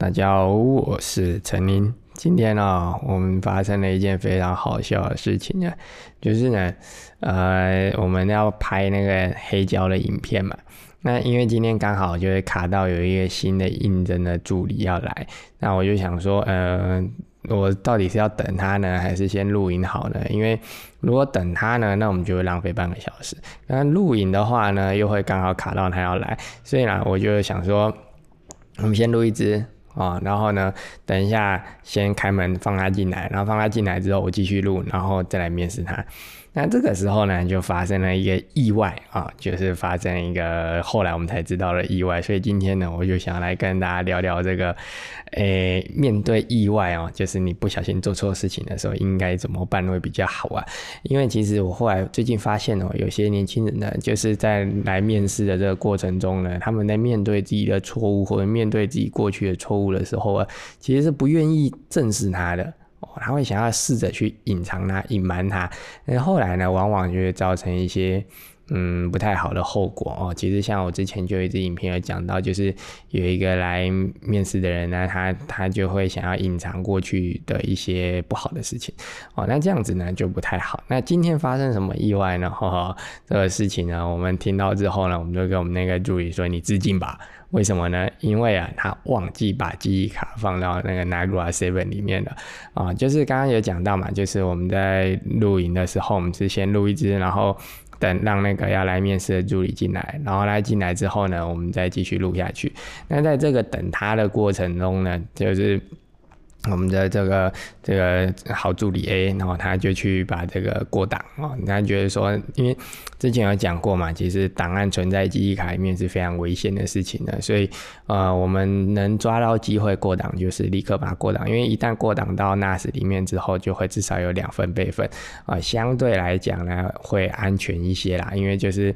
大家好，我是陈林。今天呢，我们发生了一件非常好笑的事情呢，就是呢，呃，我们要拍那个黑胶的影片嘛。那因为今天刚好就会卡到有一个新的应征的助理要来，那我就想说，呃，我到底是要等他呢，还是先录影好呢？因为如果等他呢，那我们就会浪费半个小时；那录影的话呢，又会刚好卡到他要来，所以呢，我就想说，我们先录一支。啊，然后呢，等一下先开门放他进来，然后放他进来之后，我继续录，然后再来面试他。那这个时候呢，就发生了一个意外啊，就是发生一个后来我们才知道的意外。所以今天呢，我就想来跟大家聊聊这个，诶，面对意外哦，就是你不小心做错事情的时候，应该怎么办会比较好啊？因为其实我后来最近发现哦，有些年轻人呢，就是在来面试的这个过程中呢，他们在面对自己的错误或者面对自己过去的错误的时候啊，其实是不愿意正视他的。他会想要试着去隐藏它、隐瞒它，那后来呢，往往就会造成一些。嗯，不太好的后果哦。其实像我之前就有一支影片有讲到，就是有一个来面试的人呢，他他就会想要隐藏过去的一些不好的事情哦。那这样子呢就不太好。那今天发生什么意外呢？哈，这个事情呢，我们听到之后呢，我们就跟我们那个助理说：“你致敬吧。”为什么呢？因为啊，他忘记把记忆卡放到那个 Nagra Seven 里面了啊。就是刚刚有讲到嘛，就是我们在录影的时候，我们是先录一支，然后。等让那个要来面试的助理进来，然后他进来之后呢，我们再继续录下去。那在这个等他的过程中呢，就是。我们的这个这个好助理 A，然后他就去把这个过档哦，他觉得说，因为之前有讲过嘛，其实档案存在记忆卡里面是非常危险的事情的，所以呃，我们能抓到机会过档，就是立刻把它过档，因为一旦过档到 NAS 里面之后，就会至少有两份备份啊，相对来讲呢会安全一些啦，因为就是。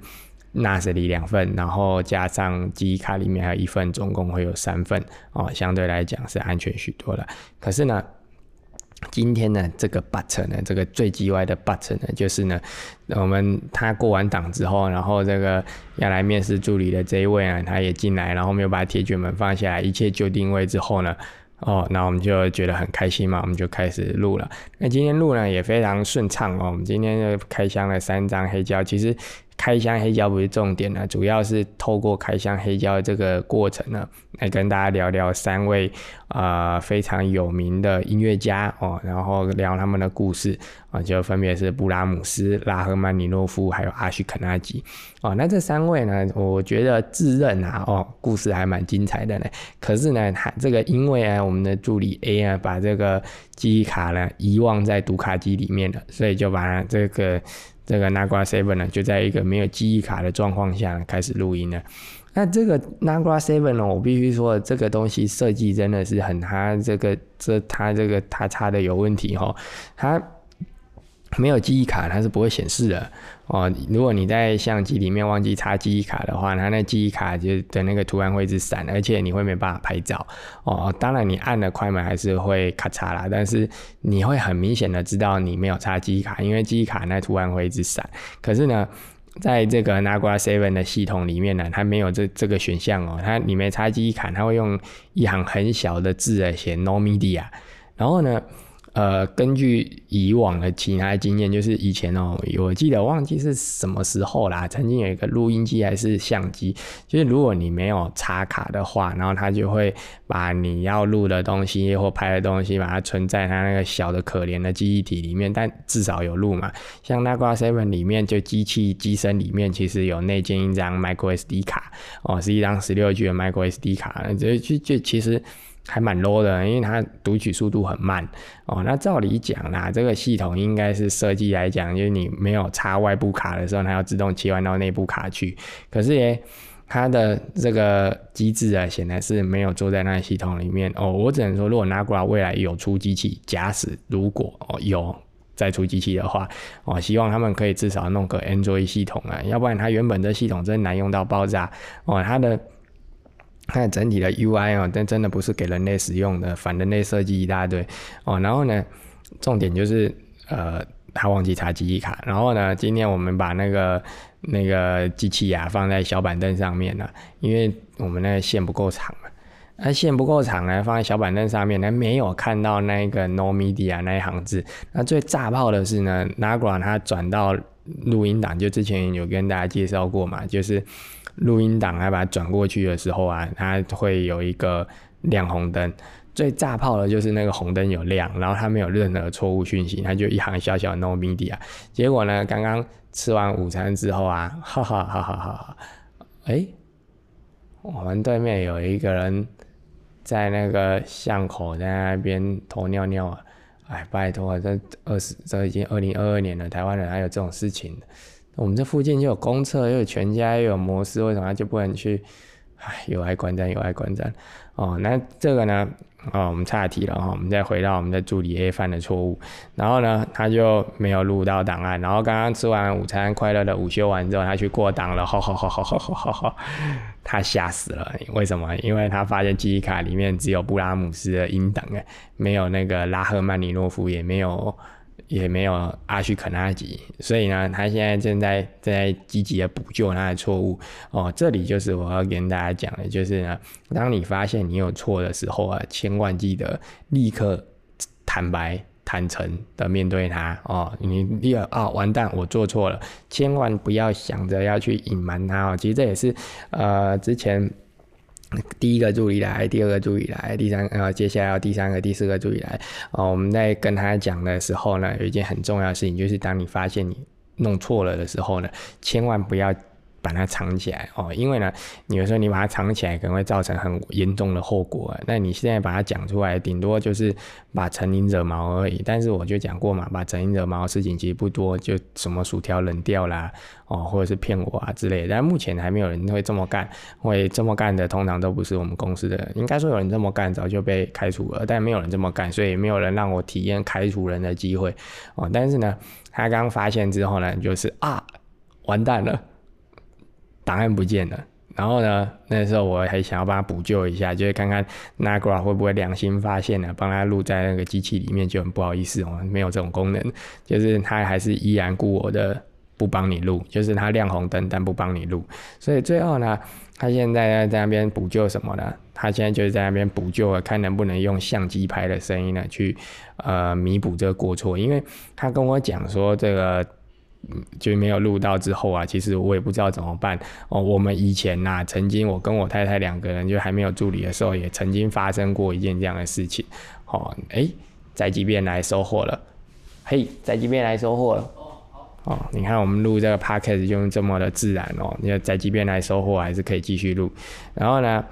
NAS 里两份，然后加上记忆卡里面还有一份，总共会有三份哦，相对来讲是安全许多了。可是呢，今天呢这个 but 呢，这个最叽歪的 but 呢，就是呢，我们他过完档之后，然后这个要来面试助理的这一位啊，他也进来，然后没有把铁卷门放下来，一切就定位之后呢，哦，那我们就觉得很开心嘛，我们就开始录了。那今天录呢也非常顺畅哦，我们今天就开箱了三张黑胶，其实。开箱黑胶不是重点呢，主要是透过开箱黑胶这个过程呢，来跟大家聊聊三位啊非常有名的音乐家哦，然后聊他们的故事啊，就分别是布拉姆斯、拉赫曼尼诺夫还有阿许肯纳吉哦。那这三位呢，我觉得自认啊哦，故事还蛮精彩的呢。可是呢，他这个因为啊，我们的助理 A 啊，把这个记忆卡呢遗忘在读卡机里面了，所以就把这个。这个 Nagra Seven 呢，就在一个没有记忆卡的状况下开始录音了。那这个 Nagra Seven 呢，我必须说，这个东西设计真的是很，它这个这它这个它插的有问题哈，它。没有记忆卡，它是不会显示的哦。如果你在相机里面忘记插记忆卡的话，它那记忆卡就的那个图案会一直闪，而且你会没办法拍照哦。当然，你按了快门还是会咔嚓啦，但是你会很明显的知道你没有插记忆卡，因为记忆卡那图案会一直闪。可是呢，在这个 Nagra Seven 的系统里面呢，它没有这这个选项哦。它你没插记忆卡，它会用一行很小的字来写 No Media，然后呢？呃，根据以往的其他经验，就是以前哦，我记得忘记是什么时候啦，曾经有一个录音机还是相机，就是如果你没有插卡的话，然后它就会把你要录的东西或拍的东西，把它存在它那个小的可怜的记忆体里面，但至少有录嘛。像那挂 Seven 里面，就机器机身里面其实有内建一张 Micro SD 卡哦，是一张十六 G 的 Micro SD 卡，这就就其实。还蛮 low 的，因为它读取速度很慢哦。那照理讲啦，这个系统应该是设计来讲，就是你没有插外部卡的时候，它要自动切换到内部卡去。可是耶，它的这个机制啊，显然是没有做在那系统里面哦。我只能说，如果拿过来未来有出机器，假使如果哦有再出机器的话，哦，希望他们可以至少弄个 Android 系统啊，要不然它原本的系统真难用到爆炸哦，它的。看整体的 UI 哦，但真的不是给人类使用的，反人类设计一大堆哦。然后呢，重点就是呃，他忘记插记忆卡。然后呢，今天我们把那个那个机器啊放在小板凳上面了，因为我们那个线不够长嘛。那线不够长呢，放在小板凳上面，呢，没有看到那个 No Media 那一行字。那最炸炮的是呢，Nagra 它转到录音档，就之前有跟大家介绍过嘛，就是录音档还把它转过去的时候啊，它会有一个亮红灯。最炸炮的就是那个红灯有亮，然后它没有任何错误讯息，它就一行小小的 No Media。结果呢，刚刚吃完午餐之后啊，哈哈哈哈哈哈，哎，我们对面有一个人。在那个巷口，在那边偷尿尿啊！哎，拜托，这二十，这已经二零二二年了，台湾人还有这种事情？我们这附近就有公厕，又有全家，又有摩斯，为什么就不能去？哎，有爱观战，有爱观战。哦，那这个呢？哦，我们岔题了哈，我们再回到我们的助理 A 犯的错误，然后呢，他就没有录到档案，然后刚刚吃完午餐，快乐的午休完之后，他去过档了，哈哈哈哈哈哈哈，他吓死了，为什么？因为他发现记忆卡里面只有布拉姆斯的音档哎，没有那个拉赫曼尼诺夫，也没有。也没有阿须肯纳吉，所以呢，他现在正在正在积极的补救他的错误哦。这里就是我要跟大家讲的，就是呢，当你发现你有错的时候啊，千万记得立刻坦白、坦诚的面对他哦。你立刻啊，完蛋，我做错了，千万不要想着要去隐瞒他哦。其实这也是呃之前。第一个助理来，第二个助理来，第三呃，接下来要第三个、第四个助理来。哦，我们在跟他讲的时候呢，有一件很重要的事情，就是当你发现你弄错了的时候呢，千万不要。把它藏起来哦，因为呢，有时候你把它藏起来，可能会造成很严重的后果。那你现在把它讲出来，顶多就是把成瘾惹毛而已。但是我就讲过嘛，把成瘾惹毛的事情其实不多，就什么薯条冷掉啦，哦，或者是骗我啊之类的。但目前还没有人会这么干，会这么干的通常都不是我们公司的。应该说有人这么干，早就被开除了，但没有人这么干，所以没有人让我体验开除人的机会哦。但是呢，他刚发现之后呢，就是啊，完蛋了。档案不见了，然后呢，那时候我还想要帮他补救一下，就是看看 Nagra 会不会良心发现呢，帮他录在那个机器里面，就很不好意思哦，没有这种功能，就是他还是依然顾我的，不帮你录，就是他亮红灯但不帮你录，所以最后呢，他现在在那边补救什么呢？他现在就是在那边补救啊，看能不能用相机拍的声音呢，去呃弥补这个过错，因为他跟我讲说这个。就没有录到之后啊，其实我也不知道怎么办哦。我们以前呐，曾经我跟我太太两个人就还没有助理的时候，也曾经发生过一件这样的事情。哦，哎，在即便来收货了，嘿，在即便来收货了。哦，你看我们录这个 podcast 就这么的自然哦。你要在即便来收货，还是可以继续录。然后呢？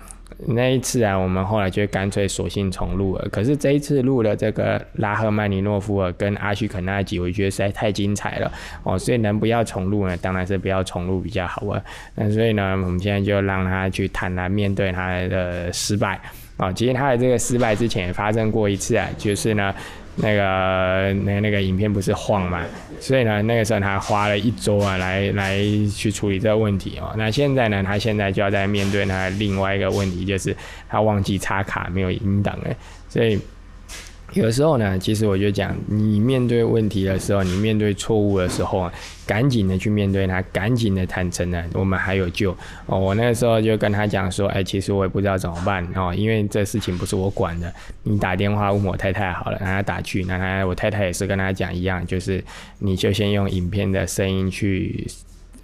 那一次啊，我们后来就干脆索性重录了。可是这一次录了这个拉赫曼尼诺夫尔跟阿许肯纳吉，我觉得实在太精彩了哦，所以能不要重录呢？当然是不要重录比较好啊。那所以呢，我们现在就让他去坦然面对他的失败啊。其实他的这个失败之前也发生过一次啊，就是呢。那个那那个影片不是晃嘛，所以呢，那个时候他花了一周啊，来来去处理这个问题哦。那现在呢，他现在就要在面对他另外一个问题，就是他忘记插卡，没有引导了，所以。有时候呢，其实我就讲，你面对问题的时候，你面对错误的时候啊，赶紧的去面对它，赶紧的坦诚呢，我们还有救哦。我那个时候就跟他讲说，哎，其实我也不知道怎么办哦，因为这事情不是我管的，你打电话问我太太好了，让他打去，那他我太太也是跟他讲一样，就是你就先用影片的声音去。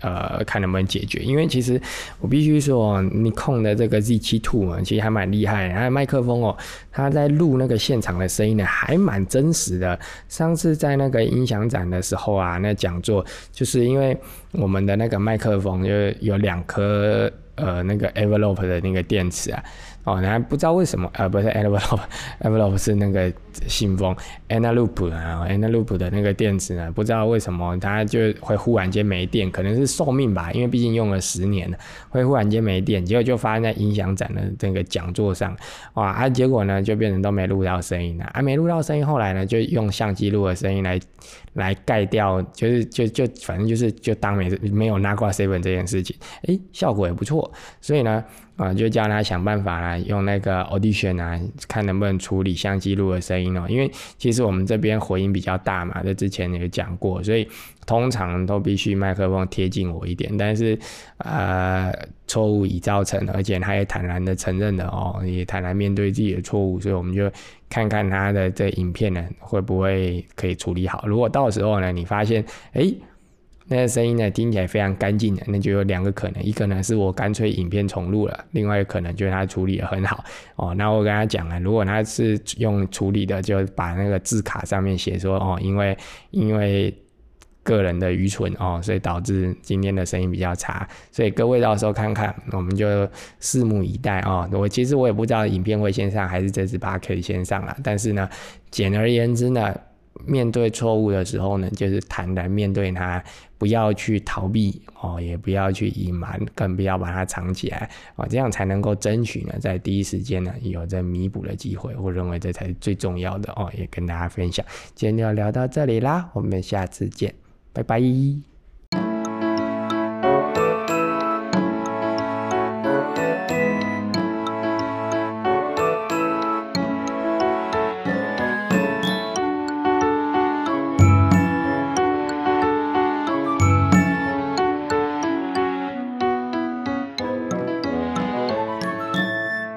呃，看能不能解决，因为其实我必须说，你控的这个 Z 七 Two 啊，其实还蛮厉害，还有麦克风哦，它在录那个现场的声音呢，还蛮真实的。上次在那个音响展的时候啊，那讲座就是因为我们的那个麦克风就有两颗呃那个 envelope 的那个电池啊。哦，然后不知道为什么，呃，不是 envelope，envelope 是那个信封，analoop 啊，analoop 的那个电池呢，不知道为什么它就会忽然间没电，可能是寿命吧，因为毕竟用了十年了，会忽然间没电，结果就发生在音响展的这个讲座上，哇，啊，结果呢就变成都没录到声音了，啊，没录到声音，后来呢就用相机录的声音来来盖掉，就是就就反正就是就当没没有拿过 seven 这件事情，诶，效果也不错，所以呢。啊，就叫他想办法来用那个 Audition 啊，看能不能处理相机录的声音哦。因为其实我们这边回音比较大嘛，这之前有讲过，所以通常都必须麦克风贴近我一点。但是呃，错误已造成，而且他也坦然的承认了哦，也坦然面对自己的错误，所以我们就看看他的这影片呢会不会可以处理好。如果到时候呢，你发现哎。那个声音呢，听起来非常干净的，那就有两个可能，一个呢是我干脆影片重录了，另外一个可能就是他处理的很好哦。那我跟他讲了，如果他是用处理的，就把那个字卡上面写说哦，因为因为个人的愚蠢哦，所以导致今天的声音比较差。所以各位到时候看看，我们就拭目以待哦。我其实我也不知道影片会先上还是这支八 K 先上了，但是呢，简而言之呢。面对错误的时候呢，就是坦然面对它，不要去逃避哦，也不要去隐瞒，更不要把它藏起来哦，这样才能够争取呢，在第一时间呢有着弥补的机会。我认为这才是最重要的哦，也跟大家分享。今天就聊到这里啦，我们下次见，拜拜。